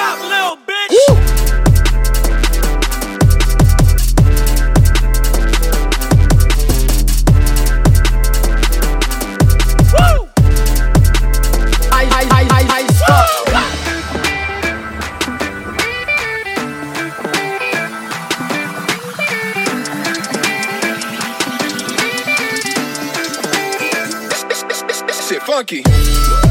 drop, funky.